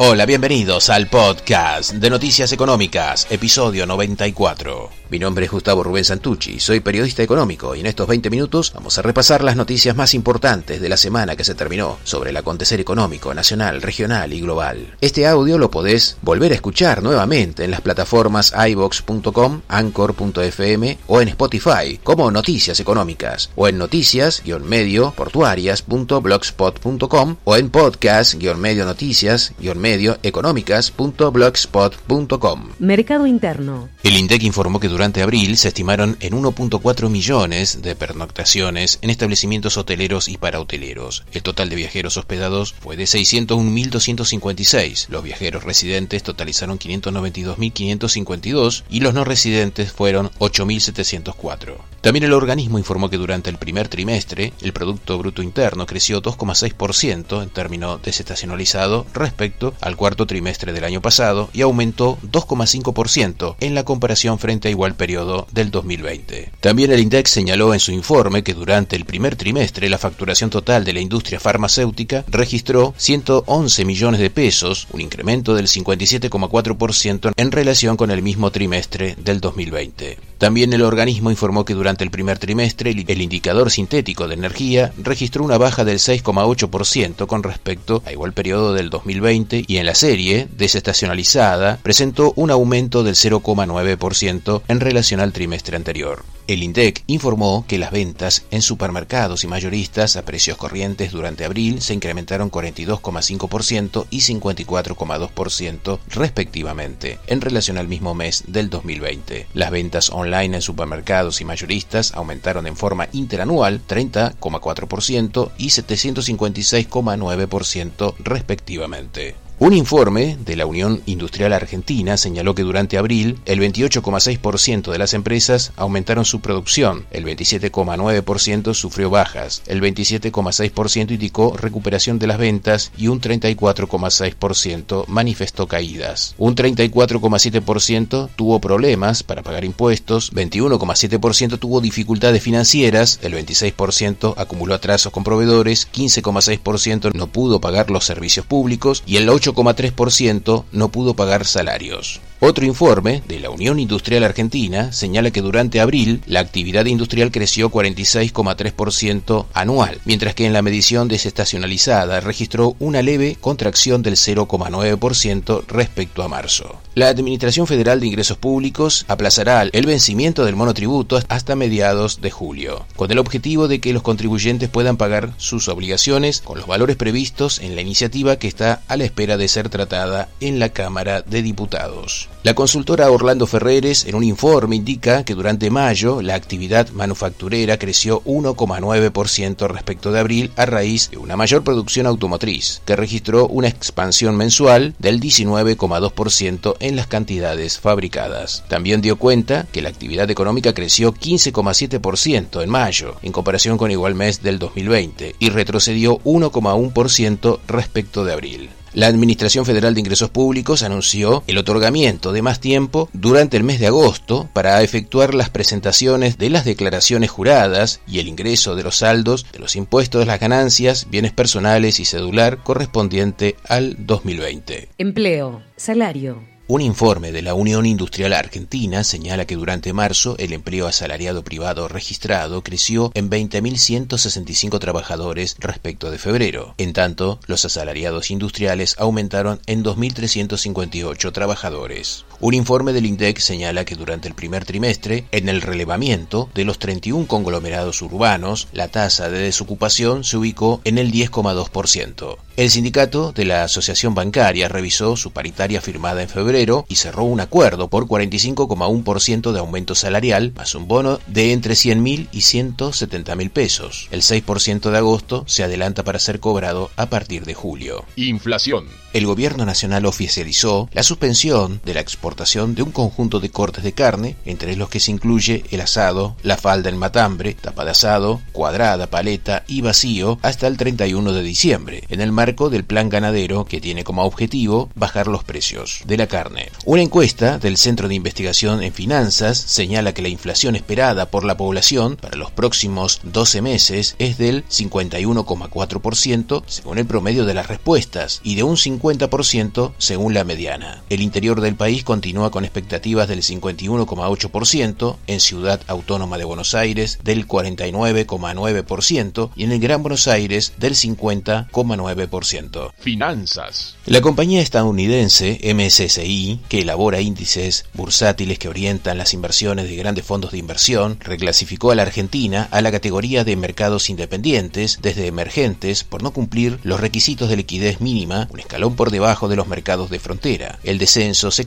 Hola, bienvenidos al podcast de Noticias Económicas, episodio 94. Mi nombre es Gustavo Rubén Santucci, soy periodista económico y en estos 20 minutos vamos a repasar las noticias más importantes de la semana que se terminó sobre el acontecer económico nacional, regional y global. Este audio lo podés volver a escuchar nuevamente en las plataformas ibox.com, anchor.fm o en Spotify como Noticias Económicas o en noticias-medio portuarias.blogspot.com o en podcast-medio noticias-medio económicas.blogspot.com. Mercado Interno. El INDEC informó que durante abril se estimaron en 1.4 millones de pernoctaciones en establecimientos hoteleros y parahoteleros. El total de viajeros hospedados fue de 601.256. Los viajeros residentes totalizaron 592.552 y los no residentes fueron 8.704. También el organismo informó que durante el primer trimestre el Producto Bruto Interno creció 2,6% en términos desestacionalizado respecto al cuarto trimestre del año pasado y aumentó 2,5% en la comparación frente a igual periodo del 2020. También el INDEX señaló en su informe que durante el primer trimestre la facturación total de la industria farmacéutica registró 111 millones de pesos, un incremento del 57,4% en relación con el mismo trimestre del 2020. También el organismo informó que durante el primer trimestre el indicador sintético de energía registró una baja del 6,8% con respecto a igual periodo del 2020 y en la serie desestacionalizada presentó un aumento del 0,9% en relación al trimestre anterior. El INDEC informó que las ventas en supermercados y mayoristas a precios corrientes durante abril se incrementaron 42,5% y 54,2% respectivamente en relación al mismo mes del 2020. Las ventas online en supermercados y mayoristas aumentaron en forma interanual 30,4% y 756,9% respectivamente. Un informe de la Unión Industrial Argentina señaló que durante abril el 28,6% de las empresas aumentaron su producción, el 27,9% sufrió bajas, el 27,6% indicó recuperación de las ventas y un 34,6% manifestó caídas. Un 34,7% tuvo problemas para pagar impuestos, 21,7% tuvo dificultades financieras, el 26% acumuló atrasos con proveedores, 15,6% no pudo pagar los servicios públicos y el 8 8,3% no pudo pagar salarios. Otro informe de la Unión Industrial Argentina señala que durante abril la actividad industrial creció 46,3% anual, mientras que en la medición desestacionalizada registró una leve contracción del 0,9% respecto a marzo. La Administración Federal de Ingresos Públicos aplazará el vencimiento del monotributo hasta mediados de julio, con el objetivo de que los contribuyentes puedan pagar sus obligaciones con los valores previstos en la iniciativa que está a la espera de ser tratada en la Cámara de Diputados. La consultora Orlando Ferreres en un informe indica que durante mayo la actividad manufacturera creció 1,9% respecto de abril a raíz de una mayor producción automotriz, que registró una expansión mensual del 19,2% en las cantidades fabricadas. También dio cuenta que la actividad económica creció 15,7% en mayo, en comparación con igual mes del 2020, y retrocedió 1,1% respecto de abril. La Administración Federal de Ingresos Públicos anunció el otorgamiento de más tiempo durante el mes de agosto para efectuar las presentaciones de las declaraciones juradas y el ingreso de los saldos de los impuestos las ganancias, bienes personales y cedular correspondiente al 2020. Empleo, salario, un informe de la Unión Industrial Argentina señala que durante marzo el empleo asalariado privado registrado creció en 20.165 trabajadores respecto de febrero. En tanto, los asalariados industriales aumentaron en 2.358 trabajadores. Un informe del INDEC señala que durante el primer trimestre, en el relevamiento de los 31 conglomerados urbanos, la tasa de desocupación se ubicó en el 10,2%. El sindicato de la Asociación Bancaria revisó su paritaria firmada en febrero y cerró un acuerdo por 45,1% de aumento salarial, más un bono de entre 100.000 y 170.000 pesos. El 6% de agosto se adelanta para ser cobrado a partir de julio. Inflación. El gobierno nacional oficializó la suspensión de la exportación de un conjunto de cortes de carne, entre los que se incluye el asado, la falda en matambre, tapa de asado, cuadrada, paleta y vacío hasta el 31 de diciembre, en el marco del plan ganadero que tiene como objetivo bajar los precios de la carne. Una encuesta del Centro de Investigación en Finanzas señala que la inflación esperada por la población para los próximos 12 meses es del 51,4% según el promedio de las respuestas y de un 50% según la mediana. El interior del país continúa con expectativas del 51,8%, en Ciudad Autónoma de Buenos Aires del 49,9% y en el Gran Buenos Aires del 50,9%. Finanzas. La compañía estadounidense MSCI, que elabora índices bursátiles que orientan las inversiones de grandes fondos de inversión, reclasificó a la Argentina a la categoría de mercados independientes desde emergentes por no cumplir los requisitos de liquidez mínima, un escalón por debajo de los mercados de frontera. El descenso se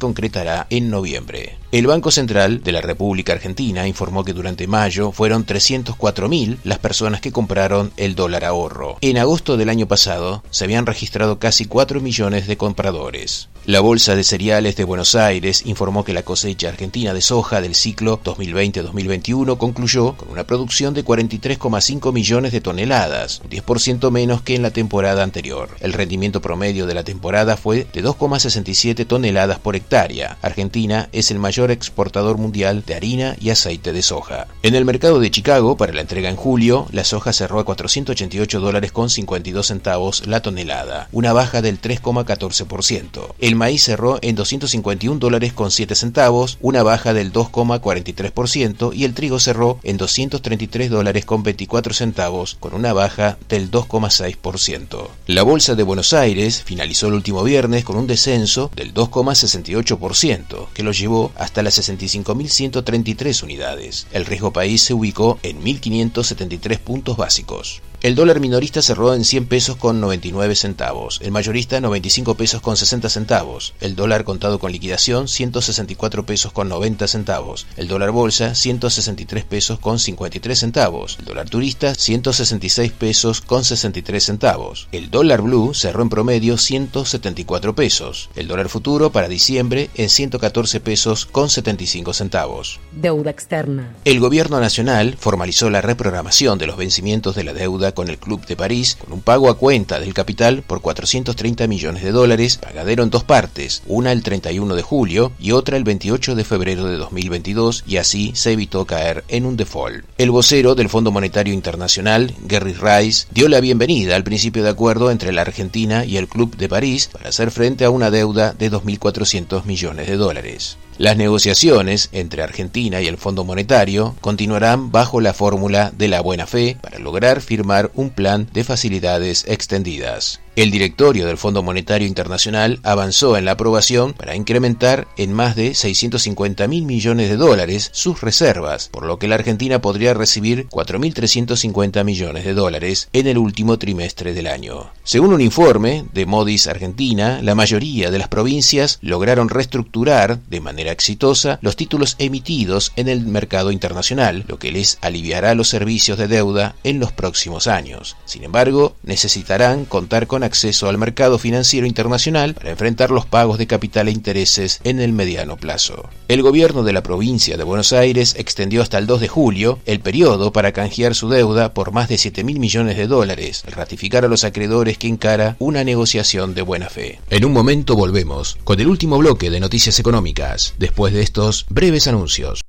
en noviembre. El Banco Central de la República Argentina informó que durante mayo fueron 304.000 las personas que compraron el dólar ahorro. En agosto del año pasado se habían registrado casi 4 millones de compradores. La Bolsa de Cereales de Buenos Aires informó que la cosecha argentina de soja del ciclo 2020-2021 concluyó con una producción de 43,5 millones de toneladas, un 10% menos que en la temporada anterior. El rendimiento promedio de la temporada fue de 2,67 toneladas por hectárea. Argentina es el mayor exportador mundial de harina y aceite de soja. En el mercado de Chicago, para la entrega en julio, la soja cerró a 488 dólares con 52 centavos la tonelada, una baja del 3,14%. El maíz cerró en 251 dólares con 7 centavos, una baja del 2,43% y el trigo cerró en 233 dólares con 24 centavos, con una baja del 2,6%. La bolsa de Buenos Aires finalizó el último viernes con un descenso del 2,68%, que lo llevó hasta las 65.133 unidades. El riesgo país se ubicó en 1.573 puntos básicos. El dólar minorista cerró en 100 pesos con 99 centavos, el mayorista 95 pesos con 60 centavos, el dólar contado con liquidación 164 pesos con 90 centavos, el dólar bolsa 163 pesos con 53 centavos, el dólar turista 166 pesos con 63 centavos, el dólar blue cerró en promedio 174 pesos, el dólar futuro para diciembre en 114 pesos con 75 centavos. Deuda externa. El gobierno nacional formalizó la reprogramación de los vencimientos de la deuda con el Club de París con un pago a cuenta del capital por 430 millones de dólares, pagadero en dos partes, una el 31 de julio y otra el 28 de febrero de 2022 y así se evitó caer en un default. El vocero del Fondo Monetario Internacional, Gary Rice, dio la bienvenida al principio de acuerdo entre la Argentina y el Club de París para hacer frente a una deuda de 2.400 millones de dólares. Las negociaciones entre Argentina y el Fondo Monetario continuarán bajo la fórmula de la buena fe para lograr firmar un plan de facilidades extendidas. El directorio del Fondo Monetario Internacional avanzó en la aprobación para incrementar en más de 650 mil millones de dólares sus reservas, por lo que la Argentina podría recibir 4.350 millones de dólares en el último trimestre del año. Según un informe de Modis Argentina, la mayoría de las provincias lograron reestructurar de manera exitosa los títulos emitidos en el mercado internacional, lo que les aliviará los servicios de deuda en los próximos años. Sin embargo, necesitarán contar con acceso al mercado financiero internacional para enfrentar los pagos de capital e intereses en el mediano plazo. El gobierno de la provincia de Buenos Aires extendió hasta el 2 de julio el periodo para canjear su deuda por más de 7 mil millones de dólares, al ratificar a los acreedores que encara una negociación de buena fe. En un momento volvemos con el último bloque de noticias económicas, después de estos breves anuncios.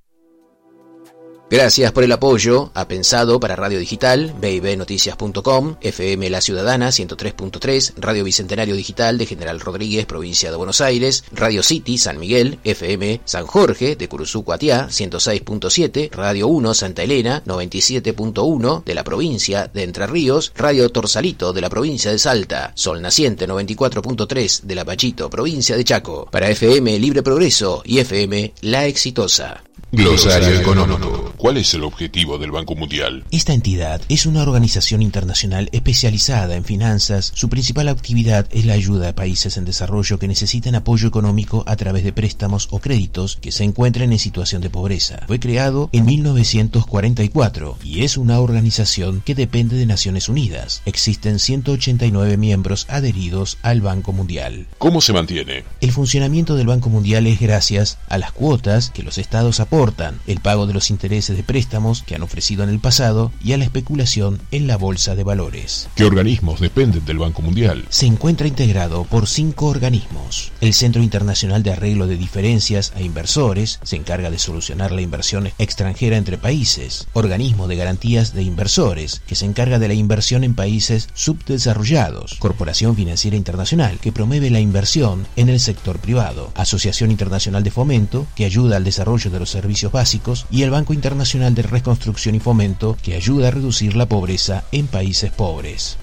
Gracias por el apoyo a Pensado para Radio Digital, bibnoticias.com, FM La Ciudadana 103.3, Radio Bicentenario Digital de General Rodríguez, provincia de Buenos Aires, Radio City San Miguel, FM San Jorge de Curuzú Cuatiá 106.7, Radio 1 Santa Elena 97.1 de la provincia de Entre Ríos, Radio Torsalito de la provincia de Salta, Sol Naciente 94.3 de La Pachito, provincia de Chaco, para FM Libre Progreso y FM La Exitosa. Glosario económico. ¿Cuál es el objetivo del Banco Mundial? Esta entidad es una organización internacional especializada en finanzas. Su principal actividad es la ayuda a países en desarrollo que necesitan apoyo económico a través de préstamos o créditos que se encuentren en situación de pobreza. Fue creado en 1944 y es una organización que depende de Naciones Unidas. Existen 189 miembros adheridos al Banco Mundial. ¿Cómo se mantiene? El funcionamiento del Banco Mundial es gracias a las cuotas que los estados aportan, el pago de los intereses de préstamos que han ofrecido en el pasado y a la especulación en la bolsa de valores. ¿Qué organismos dependen del Banco Mundial? Se encuentra integrado por cinco organismos. El Centro Internacional de Arreglo de Diferencias a Inversores se encarga de solucionar la inversión extranjera entre países. Organismo de Garantías de Inversores, que se encarga de la inversión en países subdesarrollados. Corporación Financiera Internacional, que promueve la inversión en el sector privado. Asociación Internacional de Fomento, que ayuda al desarrollo de los servicios básicos. Y el Banco Internacional Nacional de Reconstrucción y Fomento que ayuda a reducir la pobreza en países pobres.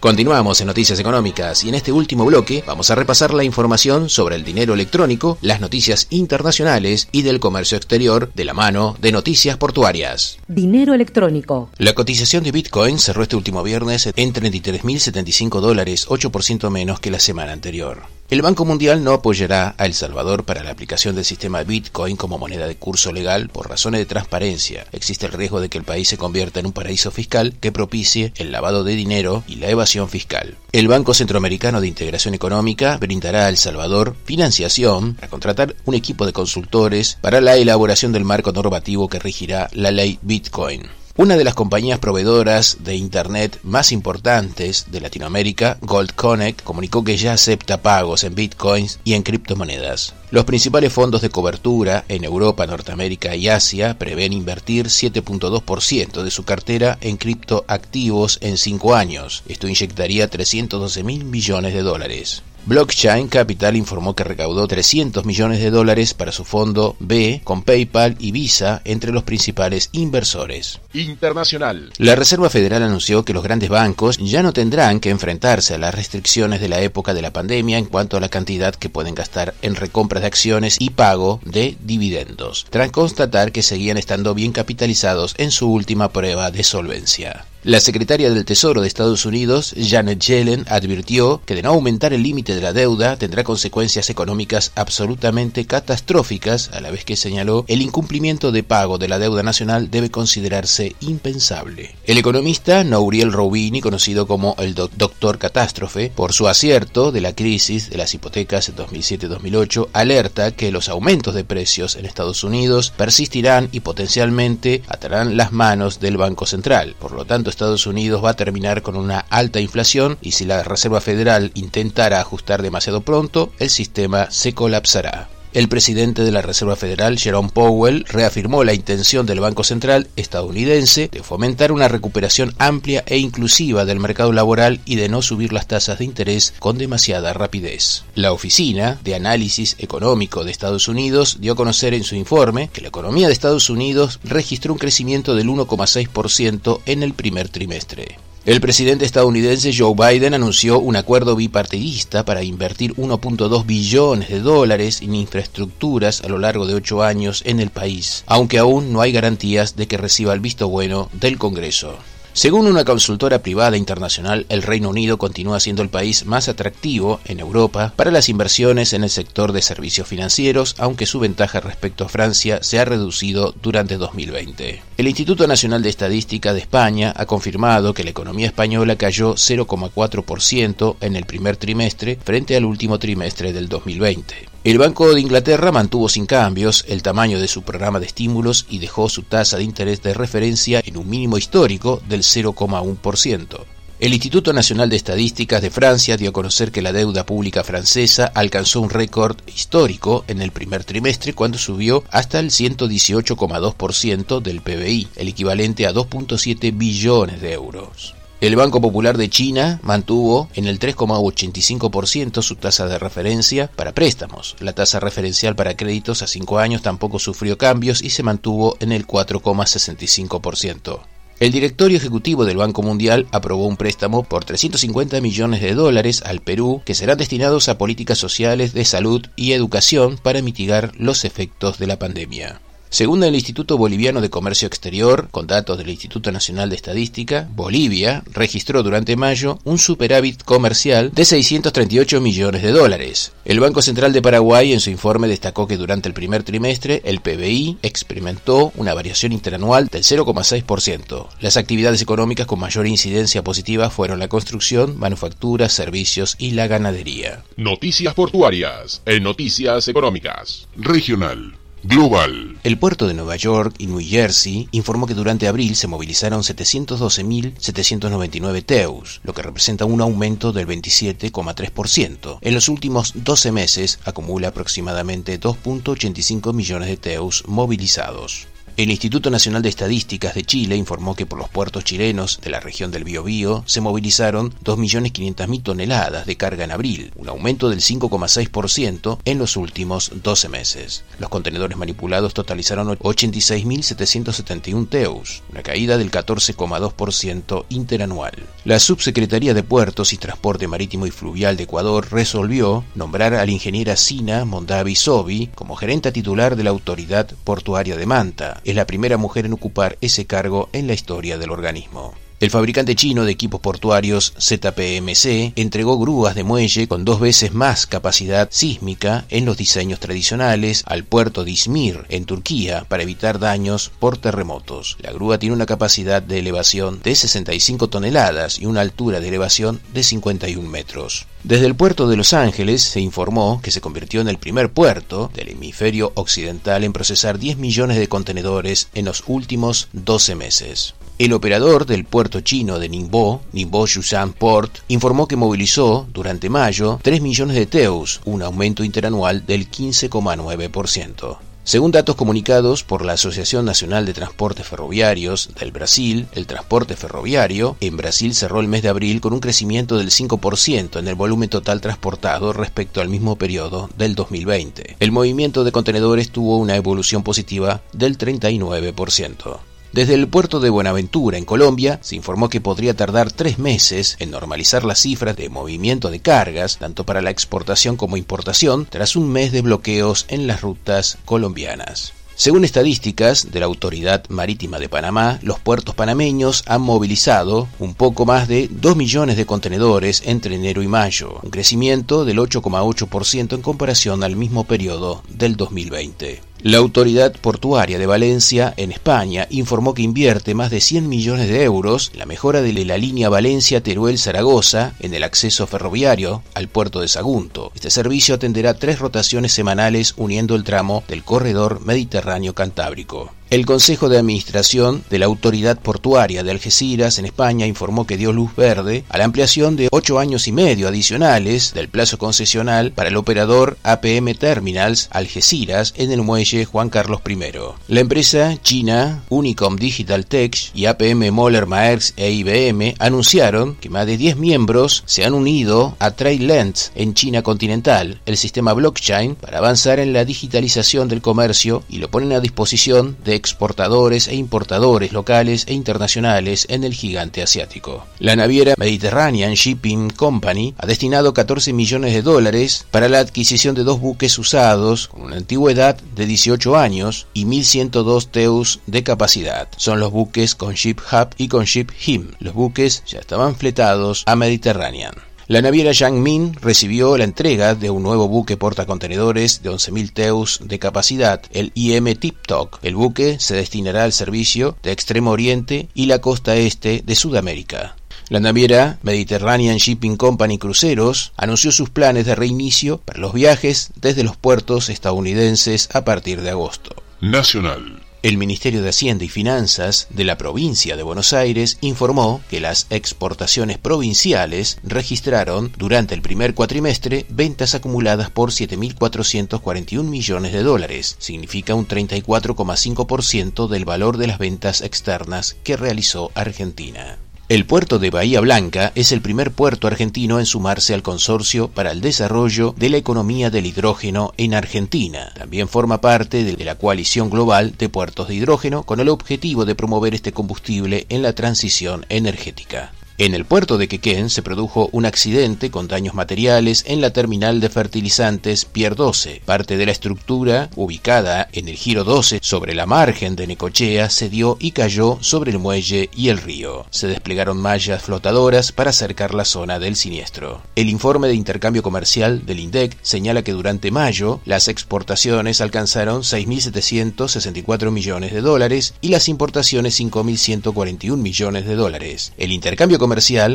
Continuamos en Noticias Económicas y en este último bloque vamos a repasar la información sobre el dinero electrónico, las noticias internacionales y del comercio exterior de la mano de Noticias Portuarias. Dinero electrónico. La cotización de Bitcoin cerró este último viernes en 33.075 dólares, 8% menos que la semana anterior. El Banco Mundial no apoyará a El Salvador para la aplicación del sistema Bitcoin como moneda de curso legal por razones de transparencia. Existe el riesgo de que el país se convierta en un paraíso fiscal que propicie el lavado de dinero y la evasión fiscal. El Banco Centroamericano de Integración Económica brindará a El Salvador financiación para contratar un equipo de consultores para la elaboración del marco normativo que regirá la ley Bitcoin. Una de las compañías proveedoras de Internet más importantes de Latinoamérica, Gold Connect, comunicó que ya acepta pagos en bitcoins y en criptomonedas. Los principales fondos de cobertura en Europa, Norteamérica y Asia prevén invertir 7.2% de su cartera en criptoactivos en cinco años. Esto inyectaría 312 mil millones de dólares. Blockchain Capital informó que recaudó 300 millones de dólares para su fondo B con PayPal y Visa entre los principales inversores. Internacional. La Reserva Federal anunció que los grandes bancos ya no tendrán que enfrentarse a las restricciones de la época de la pandemia en cuanto a la cantidad que pueden gastar en recompras de acciones y pago de dividendos, tras constatar que seguían estando bien capitalizados en su última prueba de solvencia. La secretaria del Tesoro de Estados Unidos, Janet Yellen, advirtió que de no aumentar el límite de la deuda tendrá consecuencias económicas absolutamente catastróficas, a la vez que señaló el incumplimiento de pago de la deuda nacional debe considerarse impensable. El economista Nouriel Roubini, conocido como el Doctor Catástrofe, por su acierto de la crisis de las hipotecas en 2007-2008, alerta que los aumentos de precios en Estados Unidos persistirán y potencialmente atarán las manos del Banco Central. Por lo tanto, Estados Unidos va a terminar con una alta inflación y si la Reserva Federal intentara ajustar demasiado pronto, el sistema se colapsará. El presidente de la Reserva Federal, Jerome Powell, reafirmó la intención del Banco Central estadounidense de fomentar una recuperación amplia e inclusiva del mercado laboral y de no subir las tasas de interés con demasiada rapidez. La Oficina de Análisis Económico de Estados Unidos dio a conocer en su informe que la economía de Estados Unidos registró un crecimiento del 1,6% en el primer trimestre. El presidente estadounidense Joe Biden anunció un acuerdo bipartidista para invertir 1.2 billones de dólares en infraestructuras a lo largo de ocho años en el país, aunque aún no hay garantías de que reciba el visto bueno del Congreso. Según una consultora privada internacional, el Reino Unido continúa siendo el país más atractivo en Europa para las inversiones en el sector de servicios financieros, aunque su ventaja respecto a Francia se ha reducido durante 2020. El Instituto Nacional de Estadística de España ha confirmado que la economía española cayó 0,4% en el primer trimestre frente al último trimestre del 2020. El Banco de Inglaterra mantuvo sin cambios el tamaño de su programa de estímulos y dejó su tasa de interés de referencia en un mínimo histórico del 0,1%. El Instituto Nacional de Estadísticas de Francia dio a conocer que la deuda pública francesa alcanzó un récord histórico en el primer trimestre cuando subió hasta el 118,2% del PBI, el equivalente a 2.7 billones de euros. El Banco Popular de China mantuvo en el 3,85% su tasa de referencia para préstamos. La tasa referencial para créditos a 5 años tampoco sufrió cambios y se mantuvo en el 4,65%. El directorio ejecutivo del Banco Mundial aprobó un préstamo por 350 millones de dólares al Perú que serán destinados a políticas sociales de salud y educación para mitigar los efectos de la pandemia. Según el Instituto Boliviano de Comercio Exterior, con datos del Instituto Nacional de Estadística, Bolivia registró durante mayo un superávit comercial de 638 millones de dólares. El Banco Central de Paraguay en su informe destacó que durante el primer trimestre el PBI experimentó una variación interanual del 0,6%. Las actividades económicas con mayor incidencia positiva fueron la construcción, manufactura, servicios y la ganadería. Noticias portuarias en Noticias Económicas. Regional. Global. El puerto de Nueva York y New Jersey informó que durante abril se movilizaron 712.799 TEUs, lo que representa un aumento del 27,3%. En los últimos 12 meses acumula aproximadamente 2.85 millones de TEUs movilizados. El Instituto Nacional de Estadísticas de Chile informó que por los puertos chilenos de la región del Biobío se movilizaron 2.500.000 toneladas de carga en abril, un aumento del 5,6% en los últimos 12 meses. Los contenedores manipulados totalizaron 86.771 TEUs, una caída del 14,2% interanual. La Subsecretaría de Puertos y Transporte Marítimo y Fluvial de Ecuador resolvió nombrar a la ingeniera Sina Mondavi Sobi como gerente titular de la Autoridad Portuaria de Manta es la primera mujer en ocupar ese cargo en la historia del organismo. El fabricante chino de equipos portuarios ZPMC entregó grúas de muelle con dos veces más capacidad sísmica en los diseños tradicionales al puerto de Izmir, en Turquía, para evitar daños por terremotos. La grúa tiene una capacidad de elevación de 65 toneladas y una altura de elevación de 51 metros. Desde el puerto de Los Ángeles se informó que se convirtió en el primer puerto del hemisferio occidental en procesar 10 millones de contenedores en los últimos 12 meses. El operador del puerto chino de Ningbo, Ningbo Yusan Port, informó que movilizó durante mayo 3 millones de teus, un aumento interanual del 15,9%. Según datos comunicados por la Asociación Nacional de Transportes Ferroviarios del Brasil, el transporte ferroviario en Brasil cerró el mes de abril con un crecimiento del 5% en el volumen total transportado respecto al mismo periodo del 2020. El movimiento de contenedores tuvo una evolución positiva del 39%. Desde el puerto de Buenaventura, en Colombia, se informó que podría tardar tres meses en normalizar las cifras de movimiento de cargas, tanto para la exportación como importación, tras un mes de bloqueos en las rutas colombianas. Según estadísticas de la Autoridad Marítima de Panamá, los puertos panameños han movilizado un poco más de 2 millones de contenedores entre enero y mayo, un crecimiento del 8,8% en comparación al mismo periodo del 2020. La Autoridad Portuaria de Valencia, en España, informó que invierte más de 100 millones de euros en la mejora de la línea Valencia-Teruel-Zaragoza en el acceso ferroviario al puerto de Sagunto. Este servicio atenderá tres rotaciones semanales uniendo el tramo del corredor Mediterráneo-Cantábrico. El Consejo de Administración de la Autoridad Portuaria de Algeciras en España informó que dio luz verde a la ampliación de ocho años y medio adicionales del plazo concesional para el operador APM Terminals Algeciras en el muelle Juan Carlos I. La empresa china Unicom Digital Tech y APM Moller Maersk e IBM anunciaron que más de 10 miembros se han unido a TradeLens en China continental, el sistema blockchain, para avanzar en la digitalización del comercio y lo ponen a disposición de exportadores e importadores locales e internacionales en el gigante asiático. La naviera Mediterranean Shipping Company ha destinado 14 millones de dólares para la adquisición de dos buques usados con una antigüedad de 18 años y 1.102 teus de capacidad. Son los buques con Ship Hub y con Ship Him. Los buques ya estaban fletados a Mediterranean. La naviera Min recibió la entrega de un nuevo buque portacontenedores de 11.000 teus de capacidad, el IM Tiptok. El buque se destinará al servicio de Extremo Oriente y la costa este de Sudamérica. La naviera Mediterranean Shipping Company Cruceros anunció sus planes de reinicio para los viajes desde los puertos estadounidenses a partir de agosto. Nacional. El Ministerio de Hacienda y Finanzas de la provincia de Buenos Aires informó que las exportaciones provinciales registraron durante el primer cuatrimestre ventas acumuladas por 7.441 millones de dólares. Significa un 34,5% del valor de las ventas externas que realizó Argentina. El puerto de Bahía Blanca es el primer puerto argentino en sumarse al consorcio para el desarrollo de la economía del hidrógeno en Argentina. También forma parte de la coalición global de puertos de hidrógeno con el objetivo de promover este combustible en la transición energética. En el puerto de Quequén se produjo un accidente con daños materiales en la terminal de fertilizantes Pier 12. Parte de la estructura, ubicada en el giro 12 sobre la margen de Necochea, se dio y cayó sobre el muelle y el río. Se desplegaron mallas flotadoras para acercar la zona del siniestro. El informe de intercambio comercial del INDEC señala que durante mayo las exportaciones alcanzaron 6.764 millones de dólares y las importaciones 5.141 millones de dólares. El intercambio comercial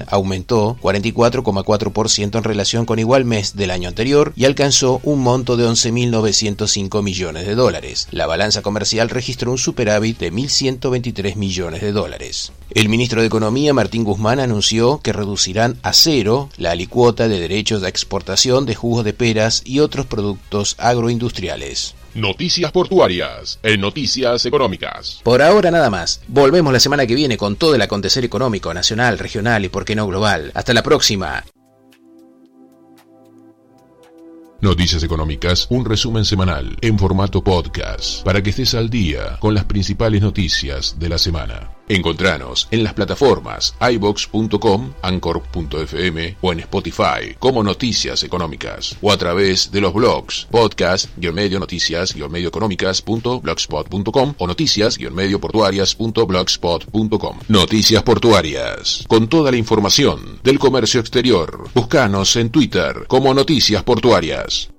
aumentó 44,4% en relación con igual mes del año anterior y alcanzó un monto de 11.905 millones de dólares. La balanza comercial registró un superávit de 1.123 millones de dólares. El ministro de Economía, Martín Guzmán, anunció que reducirán a cero la alicuota de derechos de exportación de jugos de peras y otros productos agroindustriales. Noticias portuarias en Noticias Económicas. Por ahora nada más. Volvemos la semana que viene con todo el acontecer económico nacional, regional y por qué no global. Hasta la próxima. Noticias Económicas, un resumen semanal en formato podcast para que estés al día con las principales noticias de la semana. Encontranos en las plataformas ibox.com, anchor.fm o en Spotify como Noticias Económicas o a través de los blogs podcast-medio noticias-medio económicas.blogspot.com o noticias-medio portuarias.blogspot.com. Noticias Portuarias, con toda la información del comercio exterior. Búscanos en Twitter como Noticias Portuarias.